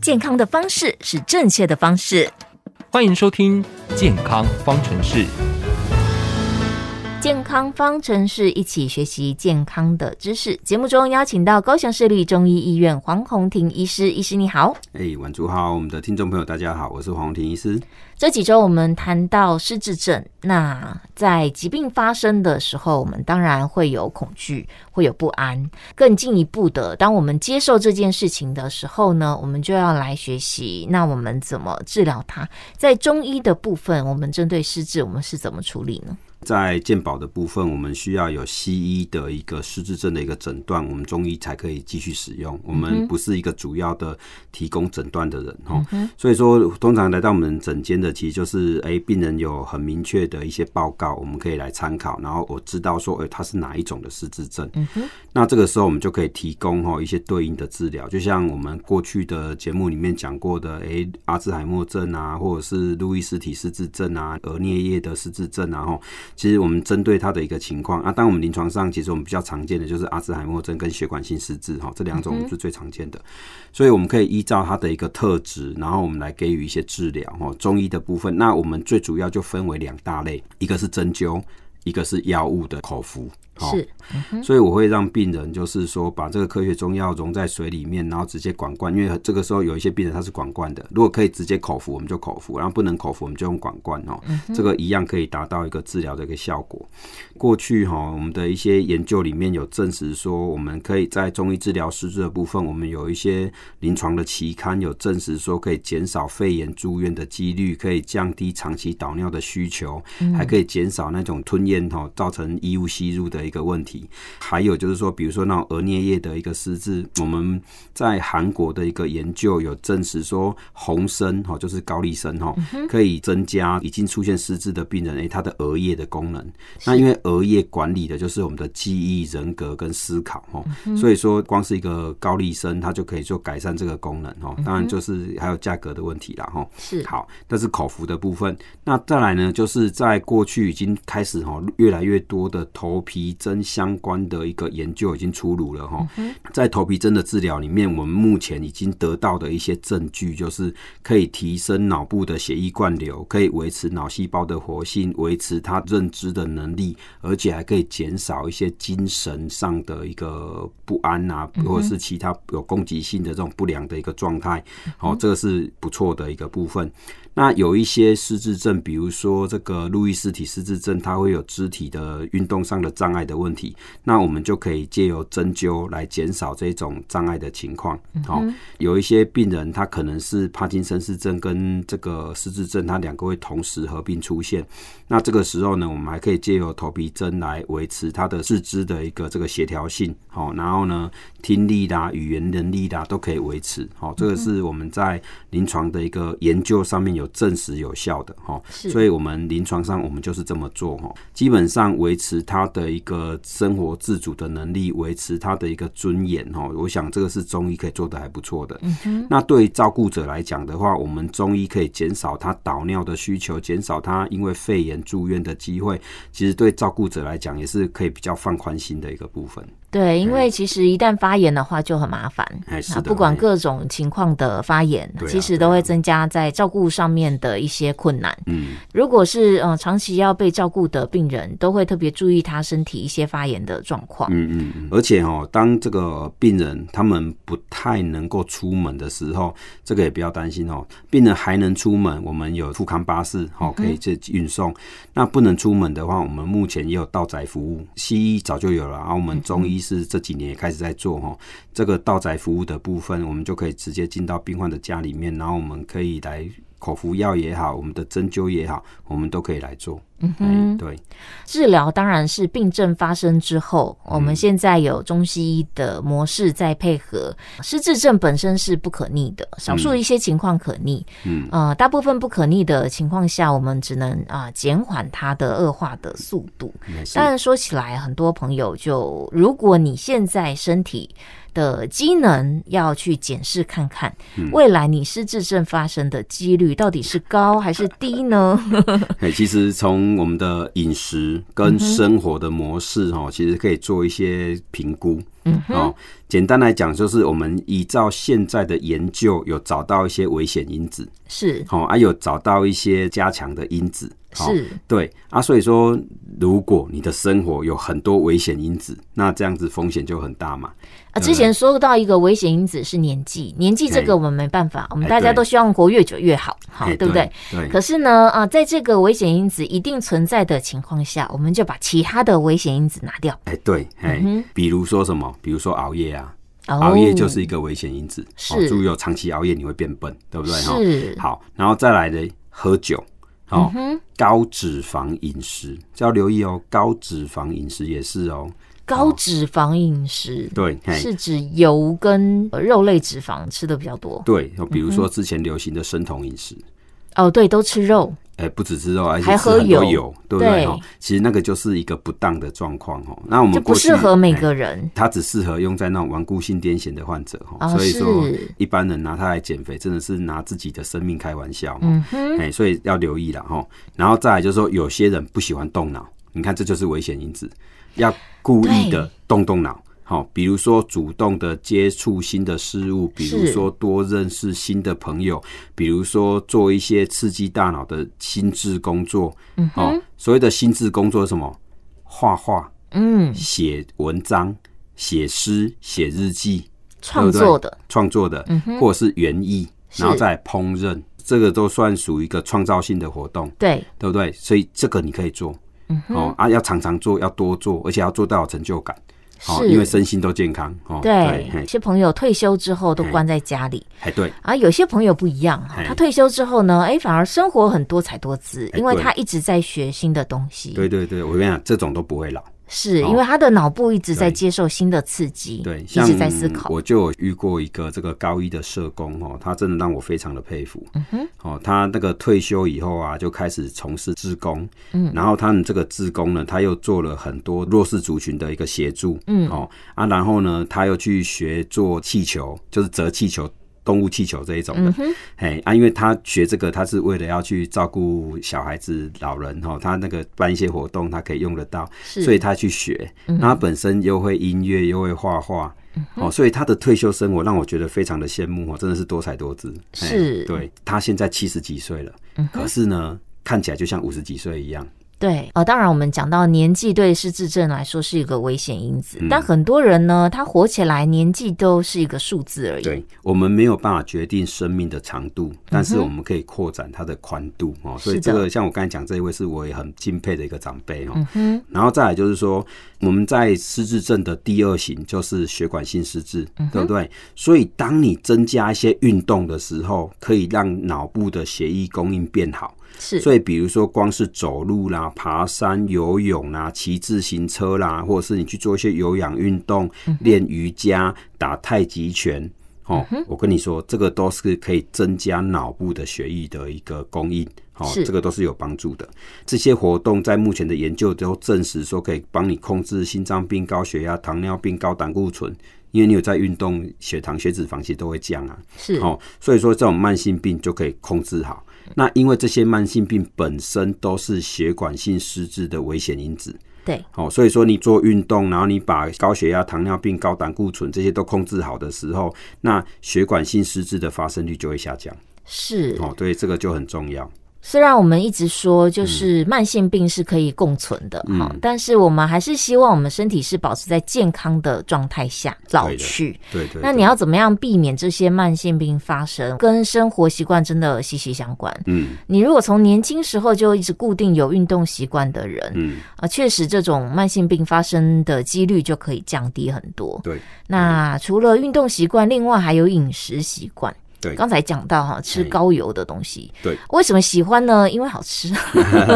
健康的方式是正确的方式。欢迎收听《健康方程式》。健康方程式，一起学习健康的知识。节目中邀请到高雄市立中医医院黄宏庭医师，医师你好。哎，晚主好，我们的听众朋友大家好，我是黄宏庭医师。这几周我们谈到失智症，那在疾病发生的时候，我们当然会有恐惧，会有不安。更进一步的，当我们接受这件事情的时候呢，我们就要来学习，那我们怎么治疗它？在中医的部分，我们针对失智，我们是怎么处理呢？在健保的部分，我们需要有西医的一个失智症的一个诊断，我们中医才可以继续使用。我们不是一个主要的提供诊断的人哈，所以说通常来到我们诊间的，其实就是哎，病人有很明确的一些报告，我们可以来参考，然后我知道说，哎，他是哪一种的失智症。那这个时候我们就可以提供哈一些对应的治疗，就像我们过去的节目里面讲过的，哎，阿兹海默症啊，或者是路易斯体失智症啊，额颞叶的失智症啊，哈。其实我们针对他的一个情况啊，当我们临床上其实我们比较常见的就是阿兹海默症跟血管性失智哈，这两种是最常见的，所以我们可以依照他的一个特质，然后我们来给予一些治疗哈。中医的部分，那我们最主要就分为两大类，一个是针灸，一个是药物的口服。是、嗯，所以我会让病人就是说，把这个科学中药溶在水里面，然后直接管灌。因为这个时候有一些病人他是管灌的，如果可以直接口服，我们就口服；然后不能口服，我们就用管灌哦。这个一样可以达到一个治疗的一个效果。过去哈，我们的一些研究里面有证实说，我们可以在中医治疗失智的部分，我们有一些临床的期刊有证实说，可以减少肺炎住院的几率，可以降低长期导尿的需求，还可以减少那种吞咽哈造成异物吸入的一个问题，还有就是说，比如说那种额颞叶的一个失智，我们在韩国的一个研究有证实说，红参哈就是高丽参哈，可以增加已经出现失智的病人诶，他的额叶的功能。那因为额叶管理的就是我们的记忆、人格跟思考哈，所以说光是一个高丽参，它就可以做改善这个功能哈。当然就是还有价格的问题啦哈。是好，但是口服的部分，那再来呢，就是在过去已经开始哈，越来越多的头皮针相关的一个研究已经出炉了哈，在头皮针的治疗里面，我们目前已经得到的一些证据，就是可以提升脑部的血液灌流，可以维持脑细胞的活性，维持它认知的能力，而且还可以减少一些精神上的一个不安啊，或者是其他有攻击性的这种不良的一个状态。好，这个是不错的一个部分。那有一些失智症，比如说这个路易斯体失智症，它会有肢体的运动上的障碍的问题。那我们就可以借由针灸来减少这种障碍的情况。好，有一些病人他可能是帕金森氏症跟这个失智症，他两个会同时合并出现。那这个时候呢，我们还可以借由头皮针来维持他的四肢的一个这个协调性。好，然后呢，听力啦、语言能力啦都可以维持。好，这个是我们在临床的一个研究上面有证实有效的哈，所以我们临床上我们就是这么做哈，基本上维持他的一个生活自主的能力，维持他的一个尊严哦。我想这个是中医可以做的还不错的。嗯。那对照顾者来讲的话，我们中医可以减少他导尿的需求，减少他因为肺炎住院的机会。其实对照顾者来讲也是可以比较放宽心的一个部分。对，因为其实一旦发炎的话就很麻烦。啊，不管各种情况的发炎，其实都会增加在照顾上面的一些困难。嗯，如果是呃长期要被照顾的病人，都会特别注意他身体一些发炎的状况。嗯嗯嗯。而且哦，当这个病人他们不太能够出门的时候，这个也不要担心哦。病人还能出门，我们有富康巴士哦，可以去运送。那不能出门的话，我们目前也有到宅服务。西医早就有了，然后我们中医是这几年也开始在做哈。这个道宅服务的部分，我们就可以直接进到病患的家里面，然后我们可以来。口服药也好，我们的针灸也好，我们都可以来做。嗯哼，对，治疗当然是病症发生之后，我们现在有中西医的模式在配合。失智症本身是不可逆的，少数一些情况可逆。嗯，呃，大部分不可逆的情况下，我们只能啊减缓它的恶化的速度。当然说起来，很多朋友就如果你现在身体的机能要去检视看看，未来你失智症发生的几率到底是高还是低呢？哎，其实从我们的饮食跟生活的模式哈，其实可以做一些评估。嗯，哦，简单来讲，就是我们依照现在的研究，有找到一些危险因子，是，哦，啊，有找到一些加强的因子，是，对，啊，所以说，如果你的生活有很多危险因子，那这样子风险就很大嘛。啊，之前说到一个危险因子是年纪，年纪这个我们没办法，我们大家都希望活越久越好，好，对不对？对。可是呢，啊，在这个危险因子一定存在的情况下，我们就把其他的危险因子拿掉。哎，对，哎，比如说什么？比如说熬夜啊，熬夜就是一个危险因子。是。注意哦，长期熬夜你会变笨，对不对？是。好，然后再来的喝酒，哦，高脂肪饮食，要留意哦，高脂肪饮食也是哦。高脂肪饮食，哦，对，是指油跟肉类脂肪吃的比较多。对，比如说之前流行的生酮饮食，嗯。哦，对，都吃肉。哎，不只是肉，而且还喝油，对不对？其实那个就是一个不当的状况哦。那我们不适合每个人，它只适合用在那种顽固性癫痫的患者哈。所以说，一般人拿它来减肥，真的是拿自己的生命开玩笑。嗯哼，哎，所以要留意了哈。然后再来就是说，有些人不喜欢动脑，你看这就是危险因子。要故意的动动脑，好，比如说主动的接触新的事物，比如说多认识新的朋友，比如说做一些刺激大脑的心智工作。嗯，好，所谓的心智工作是什么？画画，嗯，写文章、写诗、写日记，创作的，创作的，或者是园艺，然后再烹饪，这个都算属于一个创造性的活动，对，对不对？所以这个你可以做。嗯哦啊，要常常做，要多做，而且要做到有成就感，哦，因为身心都健康。哦，对，有些朋友退休之后都关在家里，哎，对啊，有些朋友不一样，他退休之后呢，哎，反而生活很多彩多姿，因为他一直在学新的东西。对对对，我跟你讲，这种都不会老。是因为他的脑部一直在接受新的刺激，对，一直在思考。我就有遇过一个这个高一的社工哦，他真的让我非常的佩服。嗯哼，哦，他那个退休以后啊，就开始从事志工。嗯，然后他们这个志工呢，他又做了很多弱势族群的一个协助。嗯，哦啊，然后呢，他又去学做气球，就是折气球。动物气球这一种的，哎、嗯、啊，因为他学这个，他是为了要去照顾小孩子、老人哈，他那个办一些活动，他可以用得到，所以他去学。那、嗯、他本身又会音乐，又会画画，哦、嗯，所以他的退休生活让我觉得非常的羡慕哦，真的是多才多姿。是，对，他现在七十几岁了，可是呢，看起来就像五十几岁一样。对，呃，当然，我们讲到年纪对失智症来说是一个危险因子，嗯，但很多人呢，他活起来年纪都是一个数字而已。对，我们没有办法决定生命的长度，但是我们可以扩展它的宽度哦。所以这个像我刚才讲这一位，是我也很敬佩的一个长辈哦。嗯，然后再来就是说，我们在失智症的第二型就是血管性失智，嗯，对不对？所以当你增加一些运动的时候，可以让脑部的血液供应变好。是，所以比如说，光是走路啦、爬山、游泳啦、骑自行车啦，或者是你去做一些有氧运动、练、嗯、瑜伽、打太极拳，哦、嗯，我跟你说，这个都是可以增加脑部的血液的一个供应，哦，这个都是有帮助的。这些活动在目前的研究都证实说，可以帮你控制心脏病、高血压、糖尿病、高胆固醇，因为你有在运动，血糖、血脂肪其实都会降啊。是，哦，所以说这种慢性病就可以控制好。那因为这些慢性病本身都是血管性失智的危险因子，对，好，所以说你做运动，然后你把高血压、糖尿病、高胆固醇这些都控制好的时候，那血管性失智的发生率就会下降。是，哦，对，这个就很重要。虽然我们一直说就是慢性病是可以共存的哈、嗯，但是我们还是希望我们身体是保持在健康的状态下老去。对对，对。那你要怎么样避免这些慢性病发生？跟生活习惯真的息息相关。嗯。你如果从年轻时候就一直固定有运动习惯的人，嗯啊，确实这种慢性病发生的几率就可以降低很多。对。那除了运动习惯，另外还有饮食习惯。对，刚才讲到哈，吃高油的东西。对，为什么喜欢呢？因为好吃。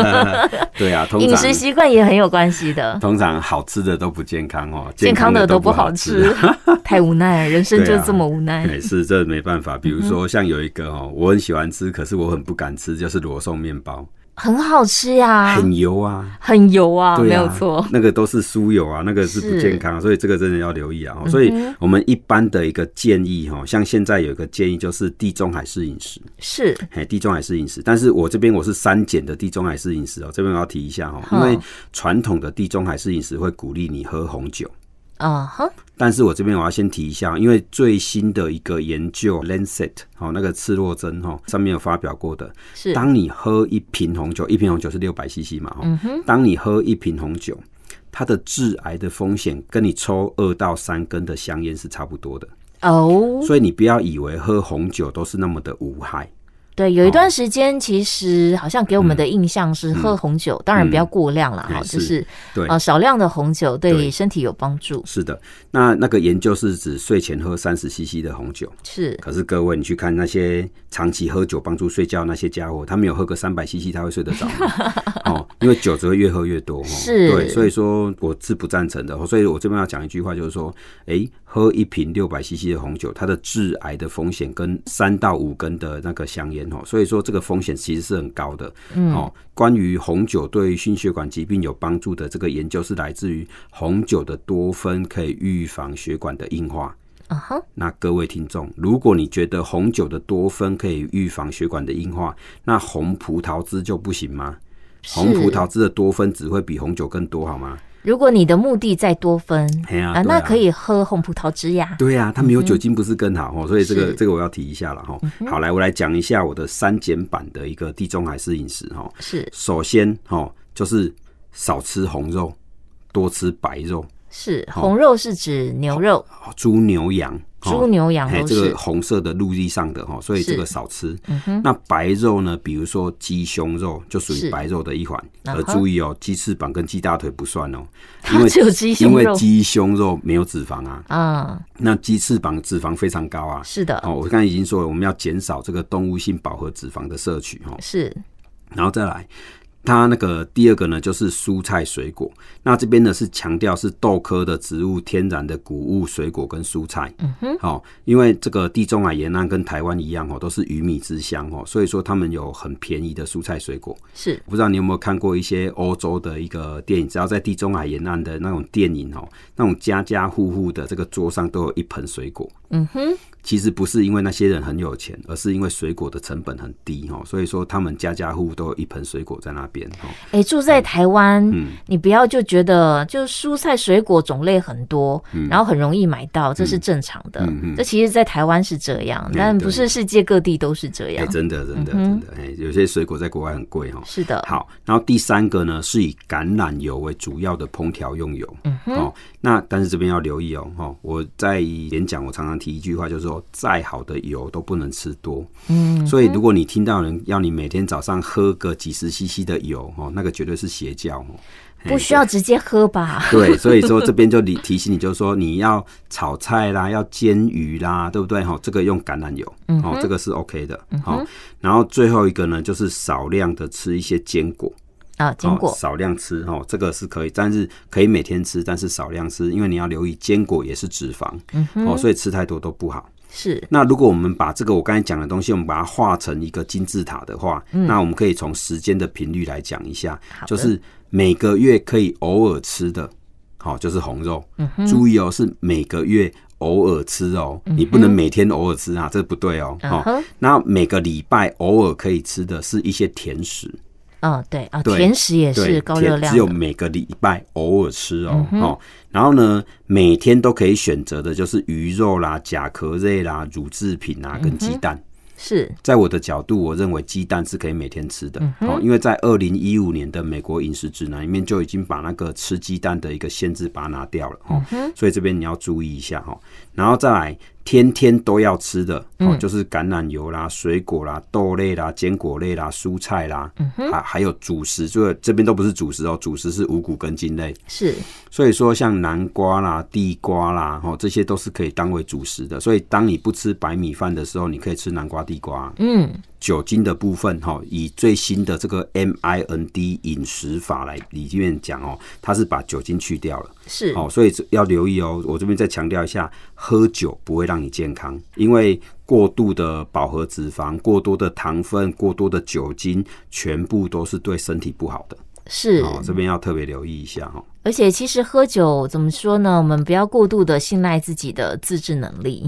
对啊，饮食习惯也很有关系的。通常好吃的都不健康哦，健康的都不好吃，太无奈，人生就这么无奈。对，是这没办法。比如说像有一个哦，我很喜欢吃，可是我很不敢吃，就是罗宋面包。很好吃呀，很油啊，很油啊，啊，没有错，那个都是酥油啊，那个是不健康，所以这个真的要留意啊。所以我们一般的一个建议哈，像现在有一个建议就是地中海式饮食，是，哎，地中海式饮食。但是我这边我是删减的地中海式饮食哦，这边我要提一下哈，因为传统的地中海式饮食会鼓励你喝红酒。啊哈！但是我这边我要先提一下，因为最新的一个研究《Lancet》哦，那个刺络针哈上面有发表过的，是当你喝一瓶红酒，一瓶红酒是六百 CC 嘛哈，当你喝一瓶红酒，它的致癌的风险跟你抽二到三根的香烟是差不多的哦，所以你不要以为喝红酒都是那么的无害。对，有一段时间，其实好像给我们的印象是喝红酒，嗯、当然不要过量了哈，嗯、就是对啊，少量的红酒对身体有帮助。是的，那那个研究是指睡前喝三十 CC 的红酒，是。可是各位，你去看那些长期喝酒帮助睡觉那些家伙，他没有喝个三百 CC，他会睡得着吗？哦，因为酒只会越喝越多，是。对，所以说我是不赞成的。所以我这边要讲一句话，就是说，哎。喝一瓶六百 CC 的红酒，它的致癌的风险跟三到五根的那个香烟哦，所以说这个风险其实是很高的。嗯，哦，关于红酒对心血管疾病有帮助的这个研究是来自于红酒的多酚可以预防血管的硬化。啊哈，那各位听众，如果你觉得红酒的多酚可以预防血管的硬化，那红葡萄汁就不行吗？红葡萄汁的多酚只会比红酒更多，好吗？如果你的目的再多分，啊，啊，那可以喝红葡萄汁呀。对呀，啊，它没有酒精不是更好哦？嗯、所以这个这个我要提一下了哈。好，来我来讲一下我的删减版的一个地中海式饮食哈。是，首先哈就是少吃红肉，多吃白肉。是，红肉是指牛肉、猪牛羊。猪牛羊都是这个红色的陆地上的哈，所以这个少吃。那白肉呢？比如说鸡胸肉就属于白肉的一环。而注意哦，鸡翅膀跟鸡大腿不算哦，因为因为鸡胸肉没有脂肪啊。啊，那鸡翅膀脂肪非常高啊。是的。哦，我刚才已经说了，我们要减少这个动物性饱和脂肪的摄取哈。是，然后再来。它那个第二个呢，就是蔬菜水果。那这边呢是强调是豆科的植物、天然的谷物、水果跟蔬菜。嗯哼，好，因为这个地中海沿岸跟台湾一样哦，都是鱼米之乡哦，所以说他们有很便宜的蔬菜水果。是，不知道你有没有看过一些欧洲的一个电影？只要在地中海沿岸的那种电影哦，那种家家户户的这个桌上都有一盆水果。嗯哼。其实不是因为那些人很有钱，而是因为水果的成本很低哦，所以说他们家家户户都有一盆水果在那边哈。哎，住在台湾，嗯，你不要就觉得就蔬菜水果种类很多，嗯，然后很容易买到，这是正常的。嗯嗯，这其实，在台湾是这样，但不是世界各地都是这样。哎，真的，真的，真的，哎，有些水果在国外很贵哦。是的。好，然后第三个呢，是以橄榄油为主要的烹调用油。嗯哼。那但是这边要留意哦，哈，我在演讲我常常提一句话，就是说再好的油都不能吃多，嗯，所以如果你听到人要你每天早上喝个几十 CC 的油，哦，那个绝对是邪教哦，不需要直接喝吧？对，所以说这边就提提醒你，就是说你要炒菜啦，要煎鱼啦，对不对？哈，这个用橄榄油，哦，这个是 OK 的，好，然后最后一个呢，就是少量的吃一些坚果。啊，坚果少量吃哦，这个是可以，但是可以每天吃，但是少量吃，因为你要留意坚果也是脂肪，嗯哼，哦，所以吃太多都不好。是。那如果我们把这个我刚才讲的东西，我们把它画成一个金字塔的话，嗯、那我们可以从时间的频率来讲一下，就是每个月可以偶尔吃的，好，就是红肉。嗯。注意哦，是每个月偶尔吃哦，嗯、你不能每天偶尔吃啊，这不对哦。好、那每个礼拜偶尔可以吃的是一些甜食。嗯，对啊，甜食也是高热量，只有每个礼拜偶尔吃哦，哦，然后呢，每天都可以选择的就是鱼肉啦、甲壳类啦、乳制品啊，跟鸡蛋。是，在我的角度，我认为鸡蛋是可以每天吃的，哦，因为在二零一五年的美国饮食指南里面就已经把那个吃鸡蛋的一个限制把它拿掉了，哦，所以这边你要注意一下哈，然后再来。天天都要吃的哦，就是橄榄油啦、水果啦、豆类啦、坚果类啦、蔬菜啦，还还有主食，就这边都不是主食哦，主食是五谷根茎类。是，所以说像南瓜啦、地瓜啦，哦，这些都是可以当为主食的。所以当你不吃白米饭的时候，你可以吃南瓜、地瓜。嗯。酒精的部分，哈，以最新的这个 MIND 饮食法来里面讲哦，它是把酒精去掉了，是哦，所以要留意哦。我这边再强调一下，喝酒不会让让你健康，因为过度的饱和脂肪、过多的糖分、过多的酒精，全部都是对身体不好的。是，哦，这边要特别留意一下哈。而且，其实喝酒怎么说呢？我们不要过度的信赖自己的自制能力。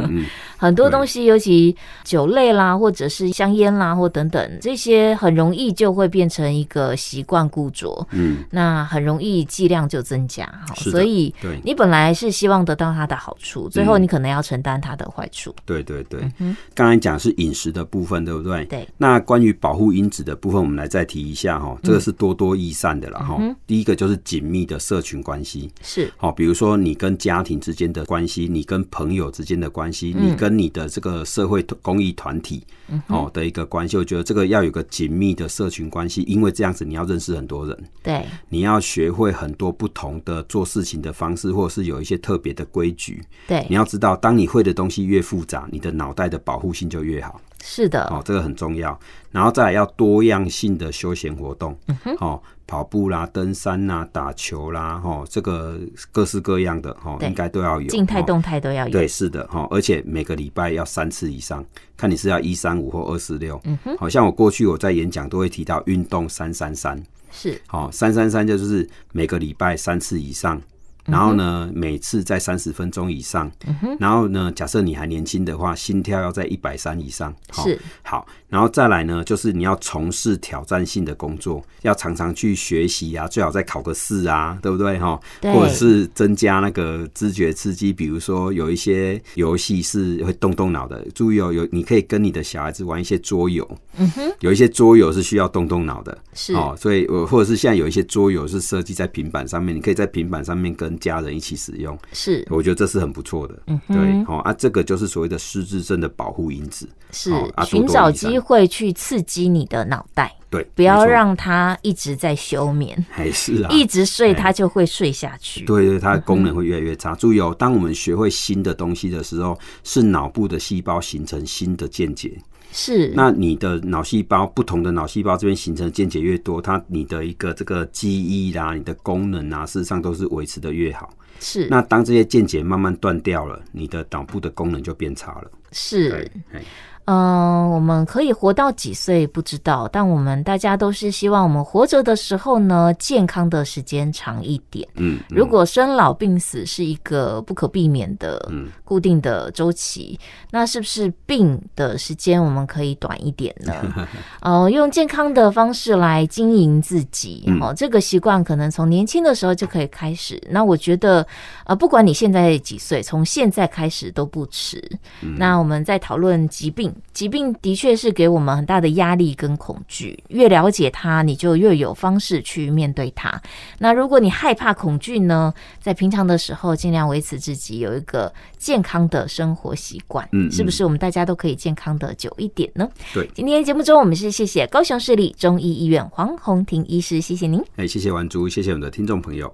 很多东西，尤其酒类啦，或者是香烟啦，或等等这些，很容易就会变成一个习惯固着。嗯，那很容易剂量就增加。好，所以你本来是希望得到它的好处，最后你可能要承担它的坏处。对对对，嗯、刚才讲是饮食的部分，对不对？对。那关于保护因子的部分，我们来再提一下哈。这个是多多益善的了哈。嗯、第一个就是紧密的社群关系。是。好，比如说你跟家庭之间的关系，你跟朋友之间的关系，你跟你的这个社会公益团体哦的一个关系，我觉得这个要有个紧密的社群关系，因为这样子你要认识很多人，对，你要学会很多不同的做事情的方式，或者是有一些特别的规矩，对，你要知道，当你会的东西越复杂，你的脑袋的保护性就越好。是的，哦，这个很重要。然后再来要多样性的休闲活动，嗯哼，哦，跑步啦、登山啦、打球啦，哦，这个各式各样的，哦，应该都要有，静态、动态都要有。对，是的，哈，而且每个礼拜要三次以上，看你是要一三五或二四六，嗯哼，好像我过去我在演讲都会提到运动三三三，是，好，三三三就是每个礼拜三次以上。然后呢，每次在三十分钟以上。嗯然后呢，假设你还年轻的话，心跳要在一百三以上。是好，然后再来呢，就是你要从事挑战性的工作，要常常去学习啊，最好再考个试啊，对不对哈？或者是增加那个知觉刺激，比如说有一些游戏是会动动脑的。注意哦，有你可以跟你的小孩子玩一些桌游。嗯哼，有一些桌游是需要动动脑的。是哦，所以我或者是现在有一些桌游是设计在平板上面，你可以在平板上面跟家人一起使用，是，我觉得这是很不错的。嗯，对，好啊，这个就是所谓的失智症的保护因子，是啊寻找机会去刺激你的脑袋，对，不要让它一直在休眠，还是啊，一直睡它就会睡下去，对对，它的功能会越来越差。注意哦，当我们学会新的东西的时候，是脑部的细胞形成新的见解。是，那你的脑细胞，不同的脑细胞这边形成的见解越多，它你的一个这个记忆啦，你的功能啊，事实上都是维持的越好。是，那当这些见解慢慢断掉了，你的脑部的功能就变差了。是。嗯、呃，我们可以活到几岁不知道，但我们大家都是希望我们活着的时候呢，健康的时间长一点。嗯，嗯，如果生老病死是一个不可避免的、固定的周期，嗯、那是不是病的时间我们可以短一点呢？呃，用健康的方式来经营自己，哦，这个习惯可能从年轻的时候就可以开始。那我觉得，呃，不管你现在几岁，从现在开始都不迟。嗯、那我们在讨论疾病。疾病的确是给我们很大的压力跟恐惧，越了解它，你就越有方式去面对它。那如果你害怕恐惧呢，在平常的时候尽量维持自己有一个健康的生活习惯，嗯，嗯，是不是我们大家都可以健康的久一点呢？对，今天节目中我们是谢谢高雄市立中医医院黄宏庭医师，谢谢您。哎，谢谢婉珠，谢谢我们的听众朋友。